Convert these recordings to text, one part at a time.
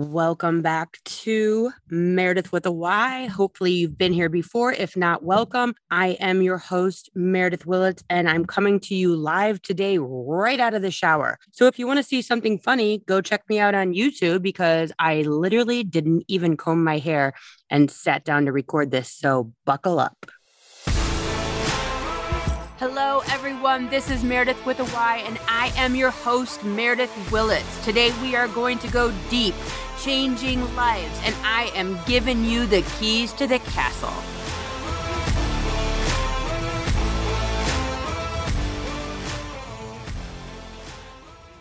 Welcome back to Meredith with a Y. Hopefully, you've been here before. If not, welcome. I am your host, Meredith Willett, and I'm coming to you live today right out of the shower. So, if you want to see something funny, go check me out on YouTube because I literally didn't even comb my hair and sat down to record this. So, buckle up. Hello, everyone. This is Meredith with a Y, and I am your host, Meredith Willett. Today, we are going to go deep changing lives, and I am giving you the keys to the castle.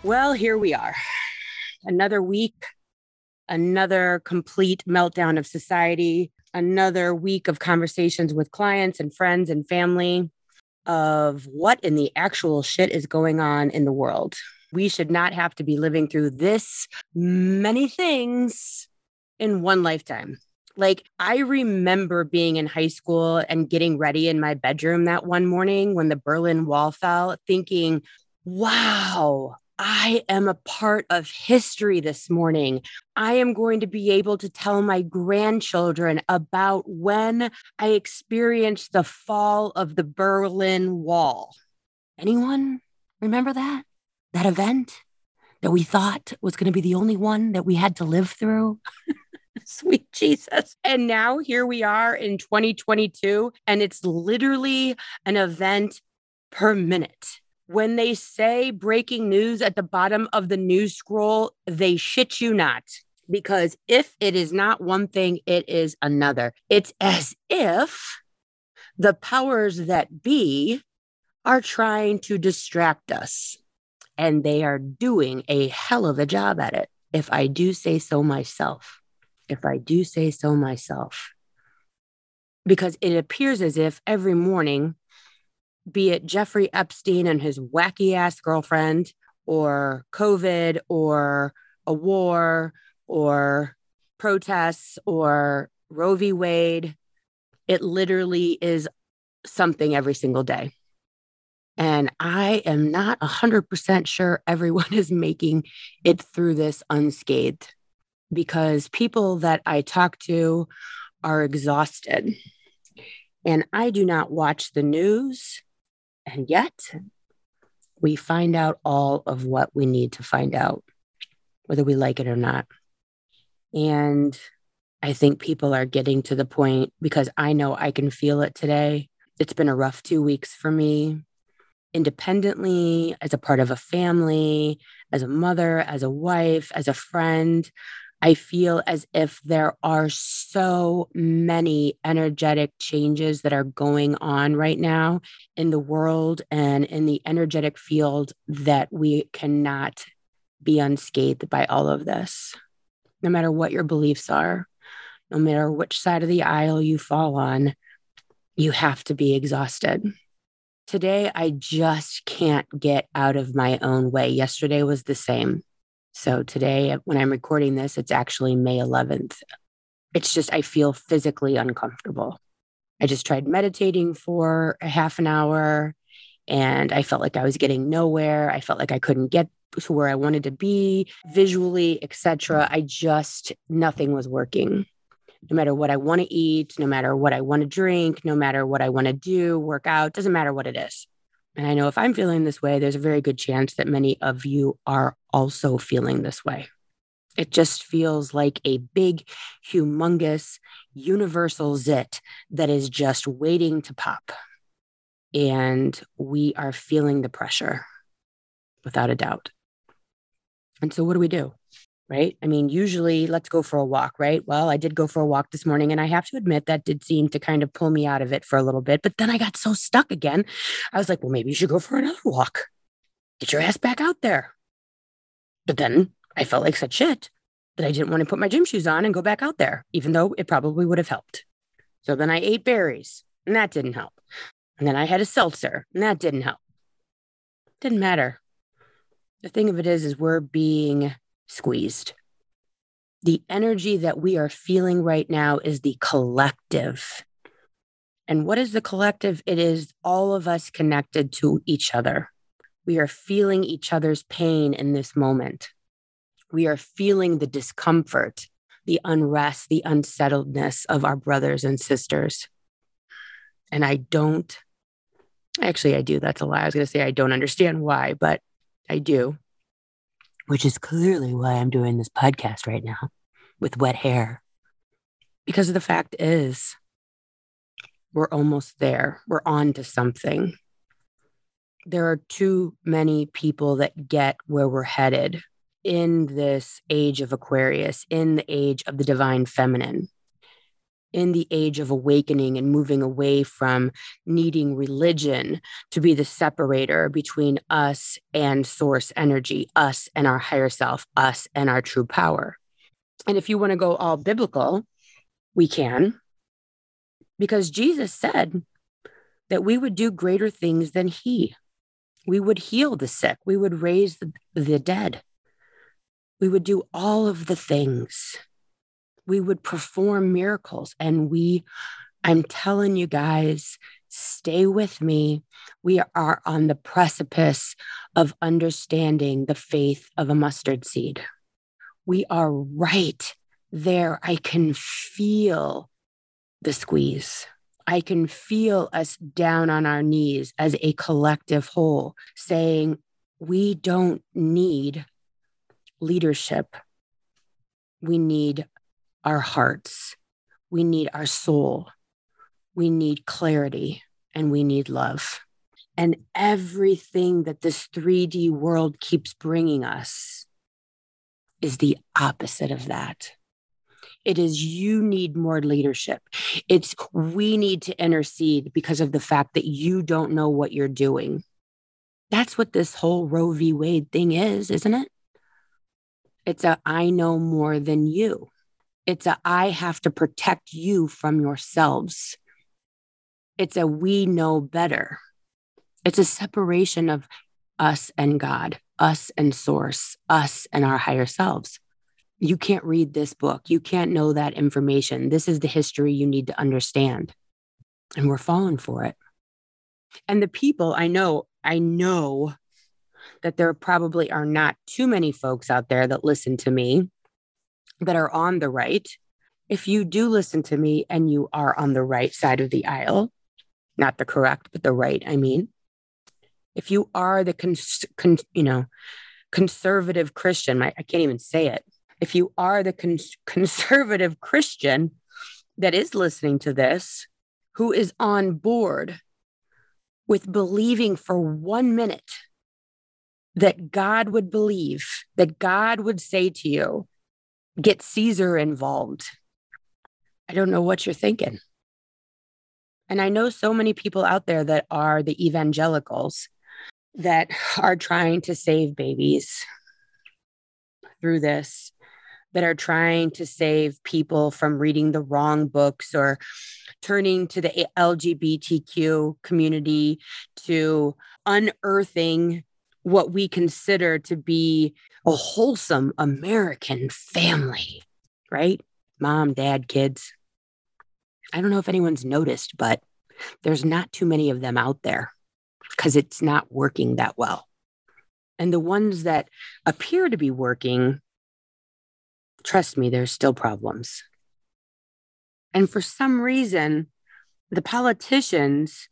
Well, here we are. Another week, another complete meltdown of society, another week of conversations with clients and friends and family of what in the actual shit is going on in the world. We should not have to be living through this many things in one lifetime. Like, I remember being in high school and getting ready in my bedroom that one morning when the Berlin Wall fell, thinking, wow, I am a part of history this morning. I am going to be able to tell my grandchildren about when I experienced the fall of the Berlin Wall. Anyone remember that? that event that we thought was going to be the only one that we had to live through. Sweet Jesus. And now here we are in 2022, and it's literally an event per minute. When they say breaking news at the bottom of the news scroll, they shit you not. Because if it is not one thing, it is another. It's as if the powers that be are trying to distract us and they are doing a hell of a job at it. If I do say so myself, if I do say so myself, because it appears as if every morning, be it Jeffrey Epstein and his wacky ass girlfriend, or COVID, or a war, or protests, or Roe v. Wade, it literally is something every single day. And I am not 100% sure everyone is making it through this unscathed because people that I talk to are exhausted. And I do not watch the news. And yet, we find out all of what we need to find out, whether we like it or not. And I think people are getting to the point because I know I can feel it today. It's been a rough two weeks for me independently, as a part of a family, as a mother, as a wife, as a friend. I feel as if there are so many energetic changes that are going on right now in the world and in the energetic field that we cannot be unscathed by all of this. No matter what your beliefs are, no matter which side of the aisle you fall on, you have to be exhausted. Today, I just can't get out of my own way. Yesterday was the same. So today, when I'm recording this, it's actually May 11th. It's just, I feel physically uncomfortable. I just tried meditating for a half an hour and I felt like I was getting nowhere. I felt like I couldn't get to where I wanted to be visually, etc. I just, nothing was working no matter what I want to eat, no matter what I want to drink, no matter what I want to do, work out, doesn't matter what it is. And I know if I'm feeling this way, there's a very good chance that many of you are also feeling this way. It just feels like a big, humongous, universal zit that is just waiting to pop. And we are feeling the pressure without a doubt. And so, what do we do? Right? I mean, usually let's go for a walk, right? Well, I did go for a walk this morning, and I have to admit that did seem to kind of pull me out of it for a little bit. But then I got so stuck again. I was like, well, maybe you should go for another walk. Get your ass back out there. But then I felt like such shit that I didn't want to put my gym shoes on and go back out there, even though it probably would have helped. So then I ate berries, and that didn't help. And then I had a seltzer, and that didn't help. Didn't matter. The thing of it is, is we're being squeezed. The energy that we are feeling right now is the collective. And what is the collective? It is all of us connected to each other. We are feeling each other's pain in this moment. We are feeling the discomfort, the unrest, the unsettledness of our brothers and sisters. And I don't, actually, I do. That's a lie. I was going to say I don't understand why, but I do, which is clearly why I'm doing this podcast right now with wet hair. Because the fact is, we're almost there. We're on to something. There are too many people that get where we're headed in this age of Aquarius, in the age of the divine feminine, in the age of awakening and moving away from needing religion to be the separator between us and source energy, us and our higher self, us and our true power. And if you want to go all biblical, we can, because Jesus said that we would do greater things than he. We would heal the sick, we would raise the, the dead, we would do all of the things. We would perform miracles. And we, I'm telling you guys, stay with me. We are on the precipice of understanding the faith of a mustard seed. We are right there. I can feel the squeeze. I can feel us down on our knees as a collective whole saying, we don't need leadership. We need our hearts. We need our soul. We need clarity and we need love. And everything that this 3D world keeps bringing us is the opposite of that. It is you need more leadership. It's we need to intercede because of the fact that you don't know what you're doing. That's what this whole Roe v. Wade thing is, isn't it? It's a I know more than you. It's a I have to protect you from yourselves. It's a we know better. It's a separation of us and God, us and source, us and our higher selves. You can't read this book. You can't know that information. This is the history you need to understand. And we're falling for it. And the people I know, I know that there probably are not too many folks out there that listen to me that are on the right. If you do listen to me and you are on the right side of the aisle, not the correct, but the right, I mean, if you are the cons- con- you know conservative Christian, I, I can't even say it if you are the cons- conservative Christian that is listening to this, who is on board with believing for one minute that God would believe, that God would say to you, get Caesar involved. I don't know what you're thinking. And I know so many people out there that are the evangelicals that are trying to save babies through this that are trying to save people from reading the wrong books or turning to the LGBTQ community to unearthing what we consider to be a wholesome American family, right? Mom, dad, kids. I don't know if anyone's noticed, but there's not too many of them out there because it's not working that well. And the ones that appear to be working trust me, there's still problems. And for some reason, the politicians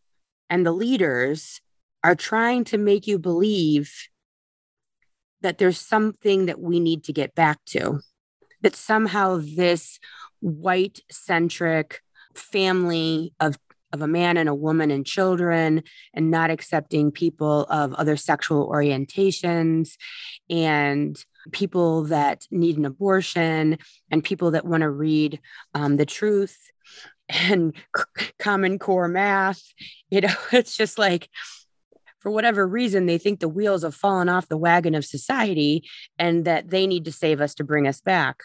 and the leaders are trying to make you believe that there's something that we need to get back to, that somehow this white centric family of of a man and a woman and children and not accepting people of other sexual orientations and people that need an abortion and people that want to read um, the truth and common core math you know it's just like for whatever reason they think the wheels have fallen off the wagon of society and that they need to save us to bring us back.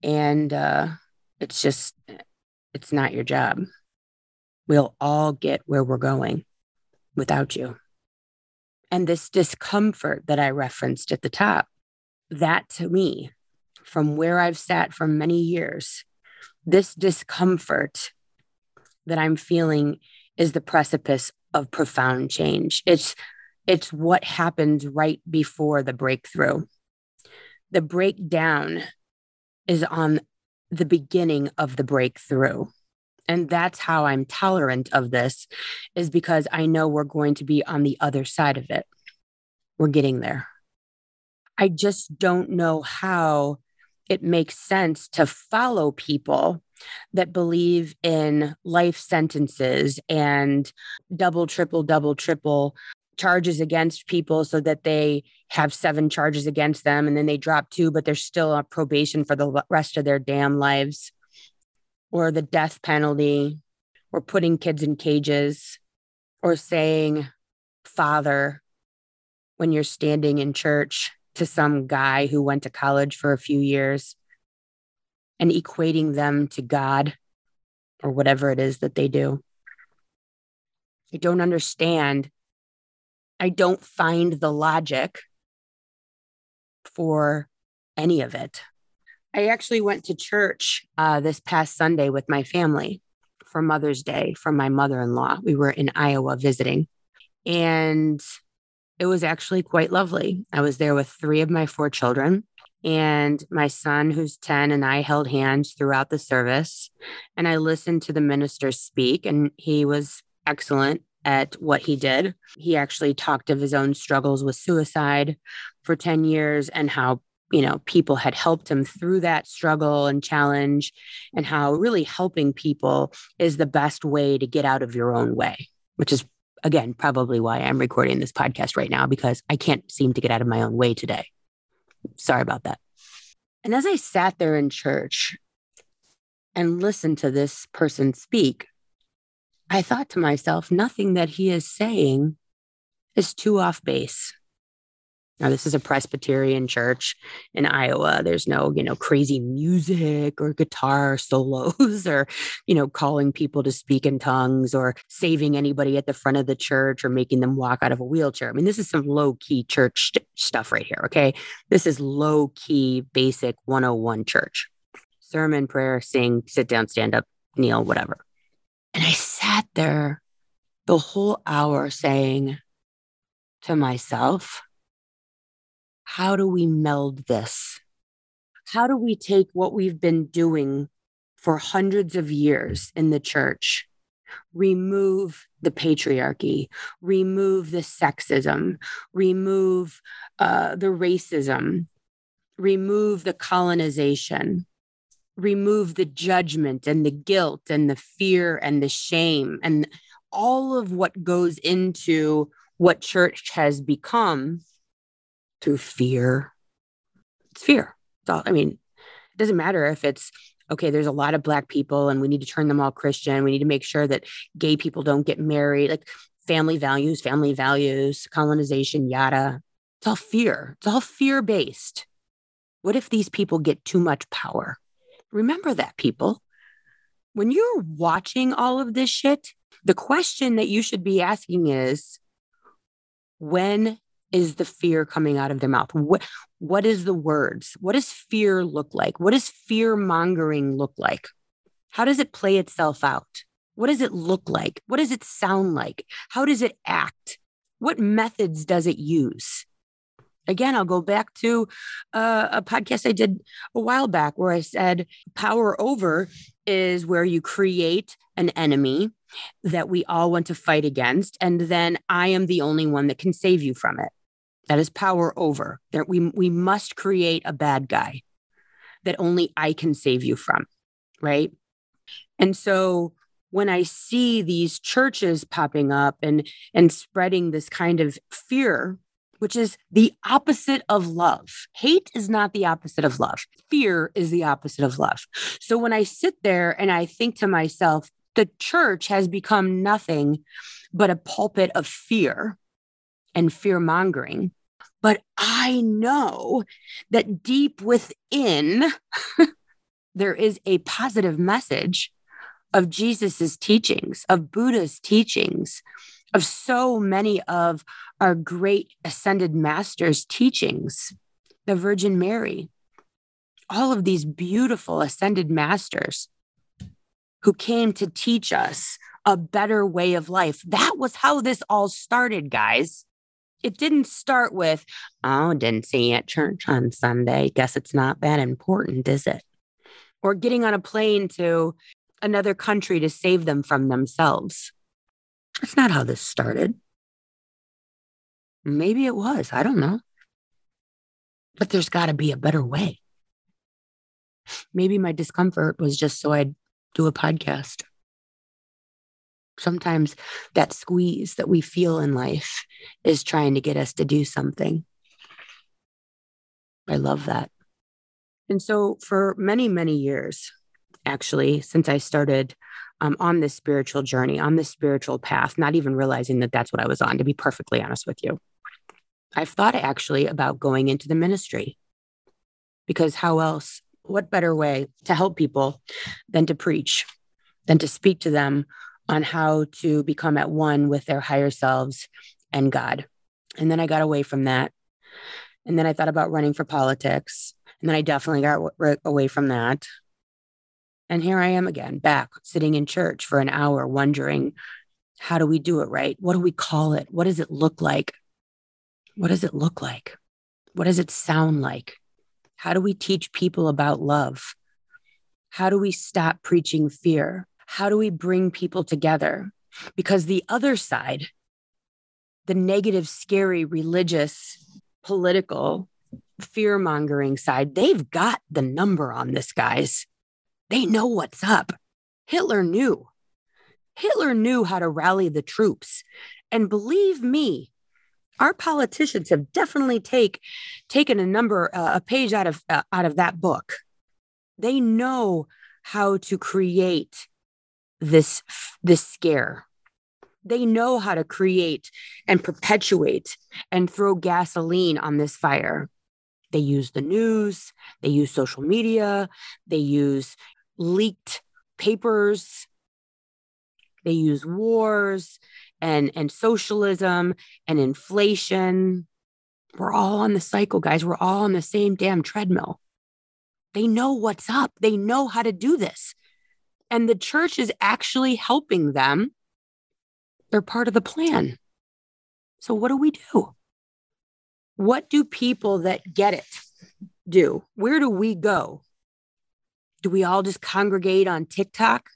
And uh, it's just it's not your job. We'll all get where we're going without you. And this discomfort that i referenced at the top that to me, from where I've sat for many years, this discomfort that I'm feeling is the precipice of profound change. It's it's what happens right before the breakthrough. the breakdown is on the beginning of the breakthrough. And that's how I'm tolerant of this, is because I know we're going to be on the other side of it. We're getting there. I just don't know how it makes sense to follow people that believe in life sentences and double, triple, double, triple charges against people so that they have seven charges against them and then they drop two, but they're still on probation for the rest of their damn lives, or the death penalty, or putting kids in cages, or saying father when you're standing in church to some guy who went to college for a few years and equating them to God or whatever it is that they do. I don't understand I don't find the logic for any of it. I actually went to church uh, this past Sunday with my family for Mother's Day from my mother in law. We were in Iowa visiting, and it was actually quite lovely. I was there with three of my four children, and my son, who's 10, and I held hands throughout the service. And I listened to the minister speak, and he was excellent at what he did. He actually talked of his own struggles with suicide for 10 years and how, you know, people had helped him through that struggle and challenge, and how really helping people is the best way to get out of your own way, which is, again, probably why I'm recording this podcast right now because I can't seem to get out of my own way today. Sorry about that. And as I sat there in church and listened to this person speak, I thought to myself, nothing that he is saying is too off base. Now, this is a Presbyterian church in Iowa. There's no, you know, crazy music or guitar solos or, you know, calling people to speak in tongues or saving anybody at the front of the church or making them walk out of a wheelchair. I mean, this is some low key church st- stuff right here. Okay. This is low key, basic 101 church sermon, prayer, sing, sit down, stand up, kneel, whatever. And I sat there the whole hour saying to myself, how do we meld this? How do we take what we've been doing for hundreds of years in the church, remove the patriarchy, remove the sexism, remove uh, the racism, remove the colonization, remove the judgment and the guilt and the fear and the shame and all of what goes into what church has become through fear. It's fear. It's all, I mean, it doesn't matter if it's okay, there's a lot of black people and we need to turn them all Christian. We need to make sure that gay people don't get married, like family values, family values, colonization, yada. It's all fear. It's all fear based. What if these people get too much power? Remember that, people. When you're watching all of this shit, the question that you should be asking is when is the fear coming out of their mouth? What, what is the words? What does fear look like? What does fear mongering look like? How does it play itself out? What does it look like? What does it sound like? How does it act? What methods does it use? Again, I'll go back to uh, a podcast I did a while back where I said power over is where you create an enemy that we all want to fight against. And then I am the only one that can save you from it. That is power over. That we, we must create a bad guy that only I can save you from. Right. And so when I see these churches popping up and, and spreading this kind of fear which is the opposite of love. Hate is not the opposite of love. Fear is the opposite of love. So when I sit there and I think to myself, the church has become nothing but a pulpit of fear and fear mongering. But I know that deep within, there is a positive message of Jesus's teachings, of Buddha's teachings, of so many of our great ascended masters' teachings, the Virgin Mary, all of these beautiful ascended masters who came to teach us a better way of life. That was how this all started, guys. It didn't start with, oh, didn't see you at church on Sunday. Guess it's not that important, is it? Or getting on a plane to another country to save them from themselves. That's not how this started. Maybe it was. I don't know. But there's got to be a better way. Maybe my discomfort was just so I'd do a podcast. Sometimes that squeeze that we feel in life is trying to get us to do something. I love that. And so, for many, many years, actually, since I started um, on this spiritual journey, on this spiritual path, not even realizing that that's what I was on, to be perfectly honest with you, I've thought actually about going into the ministry because how else, what better way to help people than to preach, than to speak to them on how to become at one with their higher selves and God. And then I got away from that. And then I thought about running for politics. And then I definitely got w- away from that. And here I am again, back sitting in church for an hour, wondering how do we do it right? What do we call it? What does it look like? What does it look like? What does it sound like? How do we teach people about love? How do we stop preaching fear? How do we bring people together? Because the other side, the negative, scary, religious, political, fear mongering side, they've got the number on this, guys. They know what's up. Hitler knew. Hitler knew how to rally the troops. And believe me, our politicians have definitely take taken a number uh, a page out of uh, out of that book they know how to create this this scare. They know how to create and perpetuate and throw gasoline on this fire. They use the news they use social media they use leaked papers they use wars and and socialism and inflation. We're all on the cycle guys. We're all on the same damn treadmill. They know what's up. They know how to do this and the church is actually helping them they're part of the plan so what do we do what do people that get it do where do we go do we all just congregate on tiktok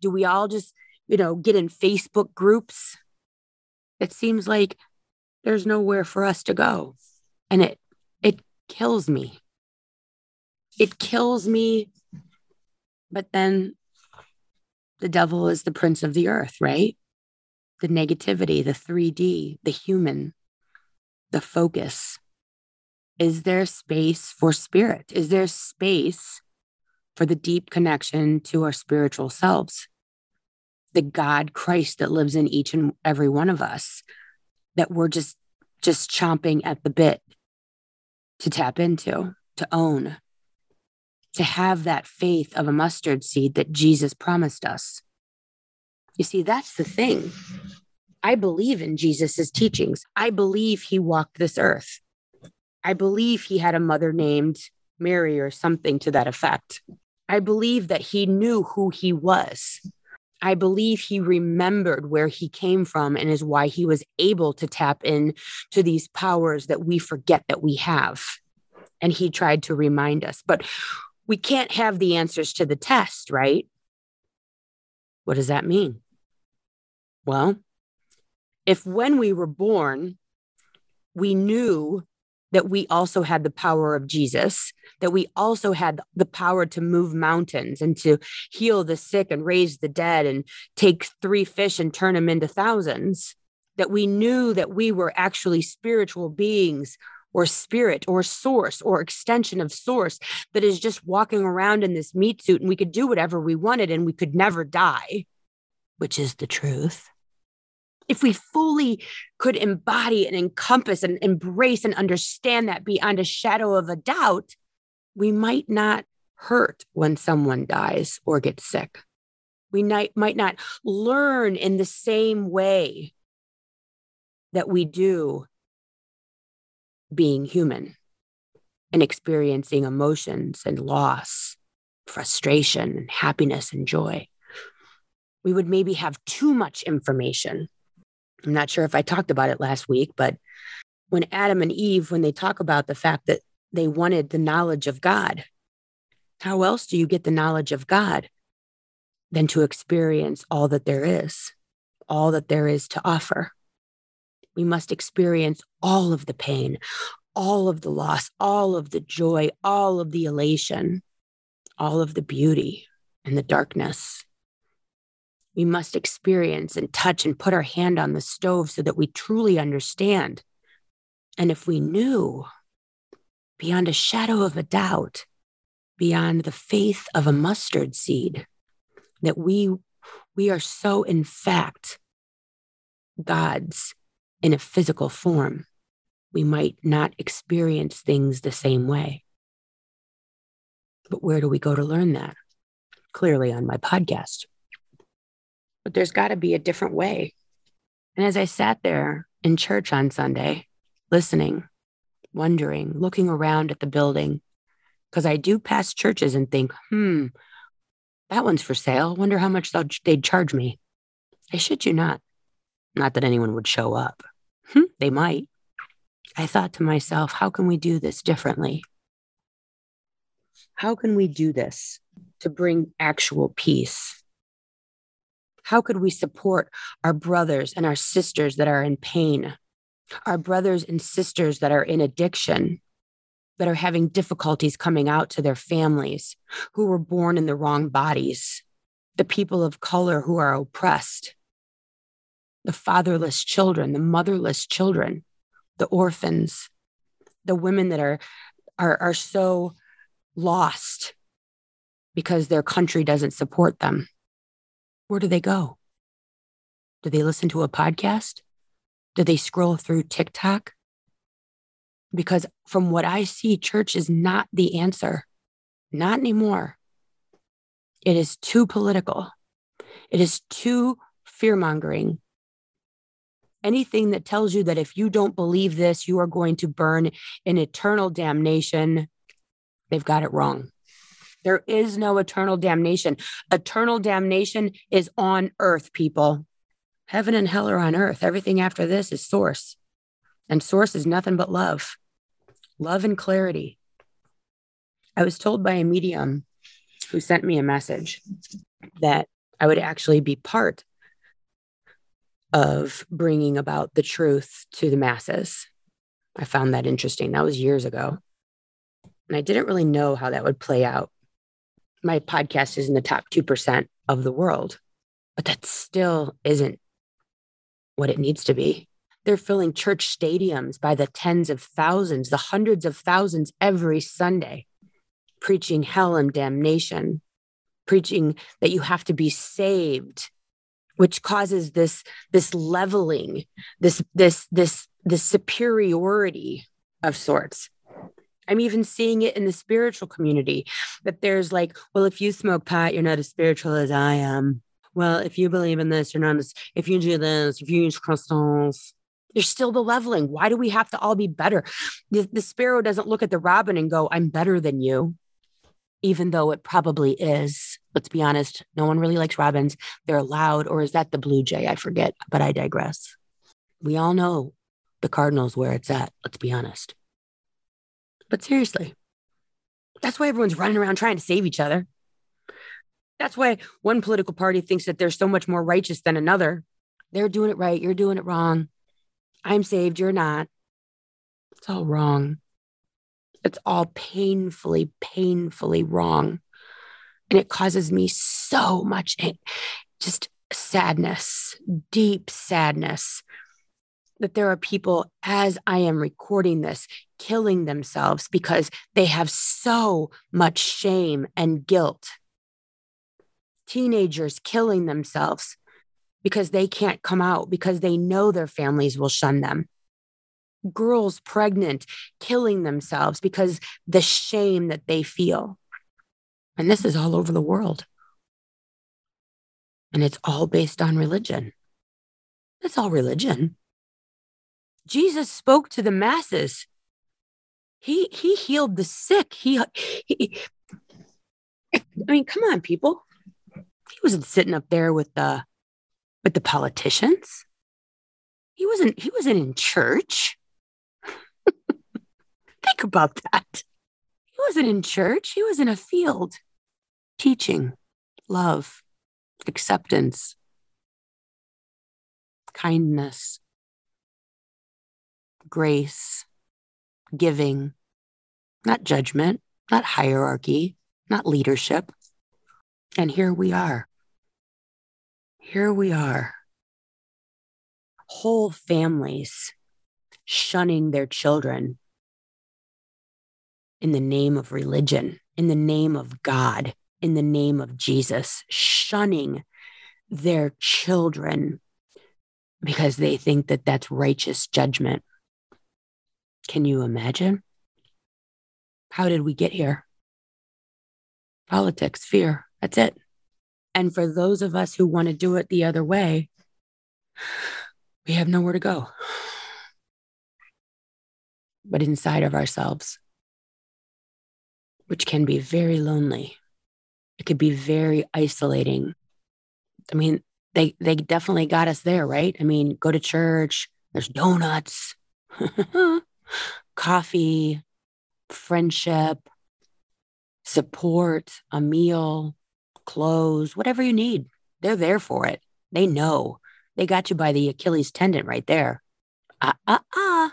do we all just you know, get in Facebook groups. It seems like there's nowhere for us to go. And it it kills me. It kills me. But then the devil is the prince of the earth, right? The negativity, the 3D, the human, the focus. Is there space for spirit? Is there space for the deep connection to our spiritual selves? the God Christ that lives in each and every one of us that we're just just chomping at the bit to tap into, to own, to have that faith of a mustard seed that Jesus promised us. You see, that's the thing. I believe in Jesus's teachings. I believe he walked this earth. I believe he had a mother named Mary or something to that effect. I believe that he knew who he was. I believe he remembered where he came from and is why he was able to tap in to these powers that we forget that we have. And he tried to remind us, but we can't have the answers to the test, right? What does that mean? Well, if when we were born, we knew that we also had the power of Jesus, that we also had the power to move mountains and to heal the sick and raise the dead and take three fish and turn them into thousands, that we knew that we were actually spiritual beings or spirit or source or extension of source that is just walking around in this meat suit and we could do whatever we wanted and we could never die, which is the truth if we fully could embody and encompass and embrace and understand that beyond a shadow of a doubt, we might not hurt when someone dies or gets sick. We might, not learn in the same way that we do being human and experiencing emotions and loss, frustration and happiness and joy. We would maybe have too much information I'm not sure if I talked about it last week, but when Adam and Eve, when they talk about the fact that they wanted the knowledge of God, how else do you get the knowledge of God than to experience all that there is, all that there is to offer? We must experience all of the pain, all of the loss, all of the joy, all of the elation, all of the beauty and the darkness. We must experience and touch and put our hand on the stove so that we truly understand. And if we knew beyond a shadow of a doubt, beyond the faith of a mustard seed, that we, we are so, in fact, God's in a physical form, we might not experience things the same way. But where do we go to learn that? Clearly on my podcast. But there's got to be a different way. And as I sat there in church on Sunday, listening, wondering, looking around at the building, because I do pass churches and think, hmm, that one's for sale. Wonder how much they'd charge me. I shit you not. Not that anyone would show up. Hmm, they might. I thought to myself, how can we do this differently? How can we do this to bring actual peace? How could we support our brothers and our sisters that are in pain, our brothers and sisters that are in addiction, that are having difficulties coming out to their families, who were born in the wrong bodies, the people of color who are oppressed, the fatherless children, the motherless children, the orphans, the women that are, are, are so lost because their country doesn't support them. Where do they go? Do they listen to a podcast? Do they scroll through TikTok? Because from what I see, church is not the answer, not anymore. It is too political, it is too fear mongering, anything that tells you that if you don't believe this, you are going to burn in eternal damnation, they've got it wrong. There is no eternal damnation. Eternal damnation is on earth, people. Heaven and hell are on earth. Everything after this is source. And source is nothing but love, love and clarity. I was told by a medium who sent me a message that I would actually be part of bringing about the truth to the masses. I found that interesting. That was years ago. And I didn't really know how that would play out. My podcast is in the top 2% of the world, but that still isn't what it needs to be. They're filling church stadiums by the tens of thousands, the hundreds of thousands every Sunday, preaching hell and damnation, preaching that you have to be saved which causes this this leveling this this this this superiority of sorts. I'm even seeing it in the spiritual community that there's like well if you smoke pot you're not as spiritual as i am. Well if you believe in this you're not as if you do this if you use crystals there's still the leveling. Why do we have to all be better? The, the sparrow doesn't look at the robin and go i'm better than you even though it probably is. Let's be honest, no one really likes robins. They're loud, or is that the blue jay? I forget, but I digress. We all know the Cardinals where it's at. Let's be honest. But seriously, that's why everyone's running around trying to save each other. That's why one political party thinks that they're so much more righteous than another. They're doing it right. You're doing it wrong. I'm saved. You're not. It's all wrong. It's all painfully, painfully wrong. And it causes me so much just sadness, deep sadness that there are people, as I am recording this, killing themselves because they have so much shame and guilt. Teenagers killing themselves because they can't come out because they know their families will shun them girls pregnant killing themselves because the shame that they feel. And this is all over the world. And it's all based on religion. It's all religion. Jesus spoke to the masses. He he healed the sick. He, he I mean, come on, people. He wasn't sitting up there with the with the politicians. He wasn't he wasn't in church. Think about that. Wasn't in church, he was in a field teaching love, acceptance, kindness, grace, giving, not judgment, not hierarchy, not leadership. And here we are. Here we are. Whole families shunning their children in the name of religion, in the name of God, in the name of Jesus, shunning their children because they think that that's righteous judgment. Can you imagine? How did we get here? Politics, fear, that's it. And for those of us who want to do it the other way, we have nowhere to go but inside of ourselves, which can be very lonely. It could be very isolating. I mean, they they definitely got us there, right? I mean, go to church, there's donuts, coffee, friendship, support, a meal, clothes, whatever you need. They're there for it. They know. They got you by the Achilles tendon right there. Ah, uh, ah, uh, ah. Uh.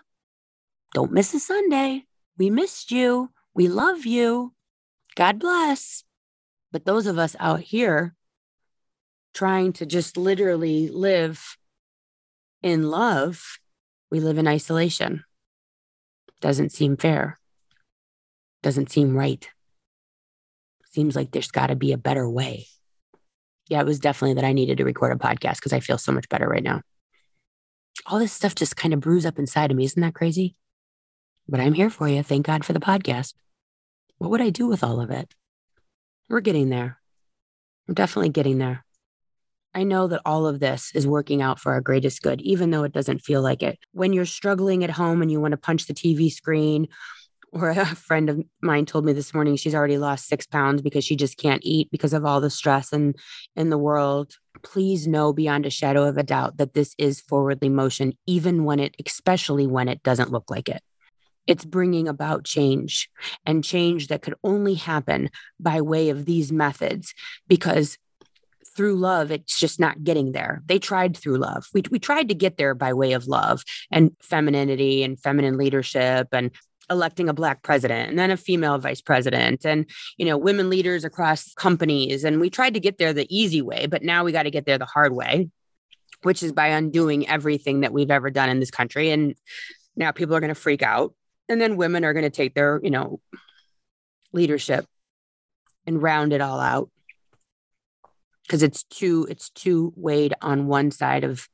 Don't miss a Sunday. We missed you. We love you. God bless. But those of us out here trying to just literally live in love, we live in isolation. Doesn't seem fair. Doesn't seem right. Seems like there's got to be a better way. Yeah, it was definitely that I needed to record a podcast because I feel so much better right now. All this stuff just kind of brews up inside of me. Isn't that crazy? But I'm here for you. Thank God for the podcast. What would I do with all of it? We're getting there. We're definitely getting there. I know that all of this is working out for our greatest good, even though it doesn't feel like it. When you're struggling at home and you want to punch the TV screen, or a friend of mine told me this morning she's already lost six pounds because she just can't eat because of all the stress and in the world. Please know beyond a shadow of a doubt that this is forwardly motion, even when it, especially when it doesn't look like it. It's bringing about change and change that could only happen by way of these methods because through love, it's just not getting there. They tried through love. We, we tried to get there by way of love and femininity and feminine leadership and electing a black president and then a female vice president and you know women leaders across companies and we tried to get there the easy way but now we got to get there the hard way which is by undoing everything that we've ever done in this country and now people are going to freak out and then women are going to take their you know leadership and round it all out. Because it's too it's too weighed on one side of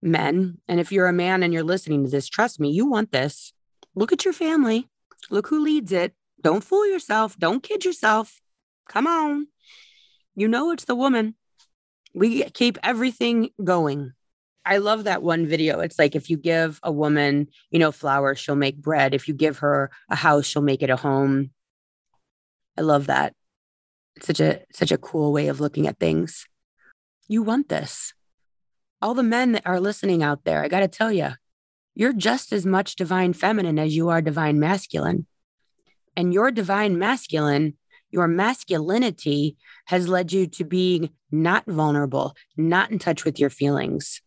men. And if you're a man and you're listening to this trust me you want this. Look at your family. Look who leads it. Don't fool yourself. Don't kid yourself. Come on. You know it's the woman. We keep everything going I love that one video. It's like if you give a woman, you know, flowers, she'll make bread. If you give her a house, she'll make it a home. I love that. It's such a such a cool way of looking at things. You want this. All the men that are listening out there, I got to tell you, you're just as much divine feminine as you are divine masculine. And your divine masculine, your masculinity has led you to being not vulnerable, not in touch with your feelings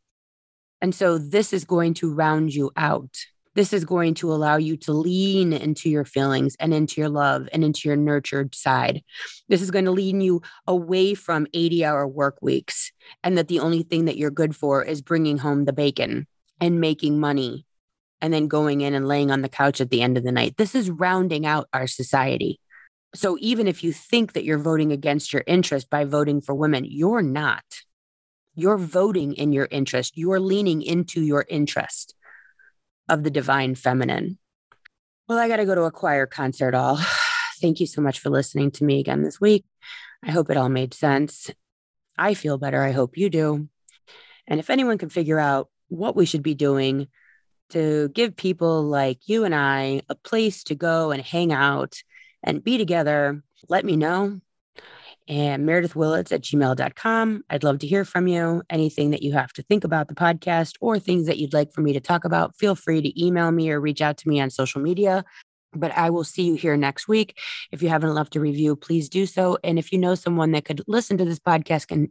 and so this is going to round you out. This is going to allow you to lean into your feelings and into your love and into your nurtured side. This is going to lead you away from 80 hour work weeks and that the only thing that you're good for is bringing home the bacon and making money and then going in and laying on the couch at the end of the night. This is rounding out our society. So even if you think that you're voting against your interest by voting for women, you're not. You're voting in your interest. You're leaning into your interest of the divine feminine. Well, I got to go to a choir concert all. Thank you so much for listening to me again this week. I hope it all made sense. I feel better. I hope you do. And if anyone can figure out what we should be doing to give people like you and I a place to go and hang out and be together, let me know and Meredith Willits at gmail.com. I'd love to hear from you. Anything that you have to think about the podcast or things that you'd like for me to talk about, feel free to email me or reach out to me on social media. But I will see you here next week. If you haven't left a review, please do so. And if you know someone that could listen to this podcast and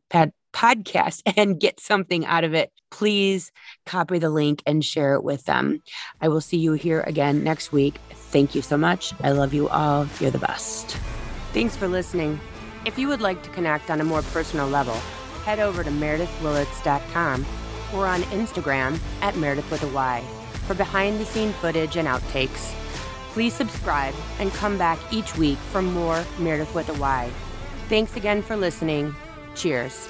podcast and get something out of it, please copy the link and share it with them. I will see you here again next week. Thank you so much. I love you all. You're the best. Thanks for listening. If you would like to connect on a more personal level, head over to meredithwillits.com or on Instagram at Meredith with a Y for behind the scene footage and outtakes. Please subscribe and come back each week for more Meredith with a Y. Thanks again for listening. Cheers.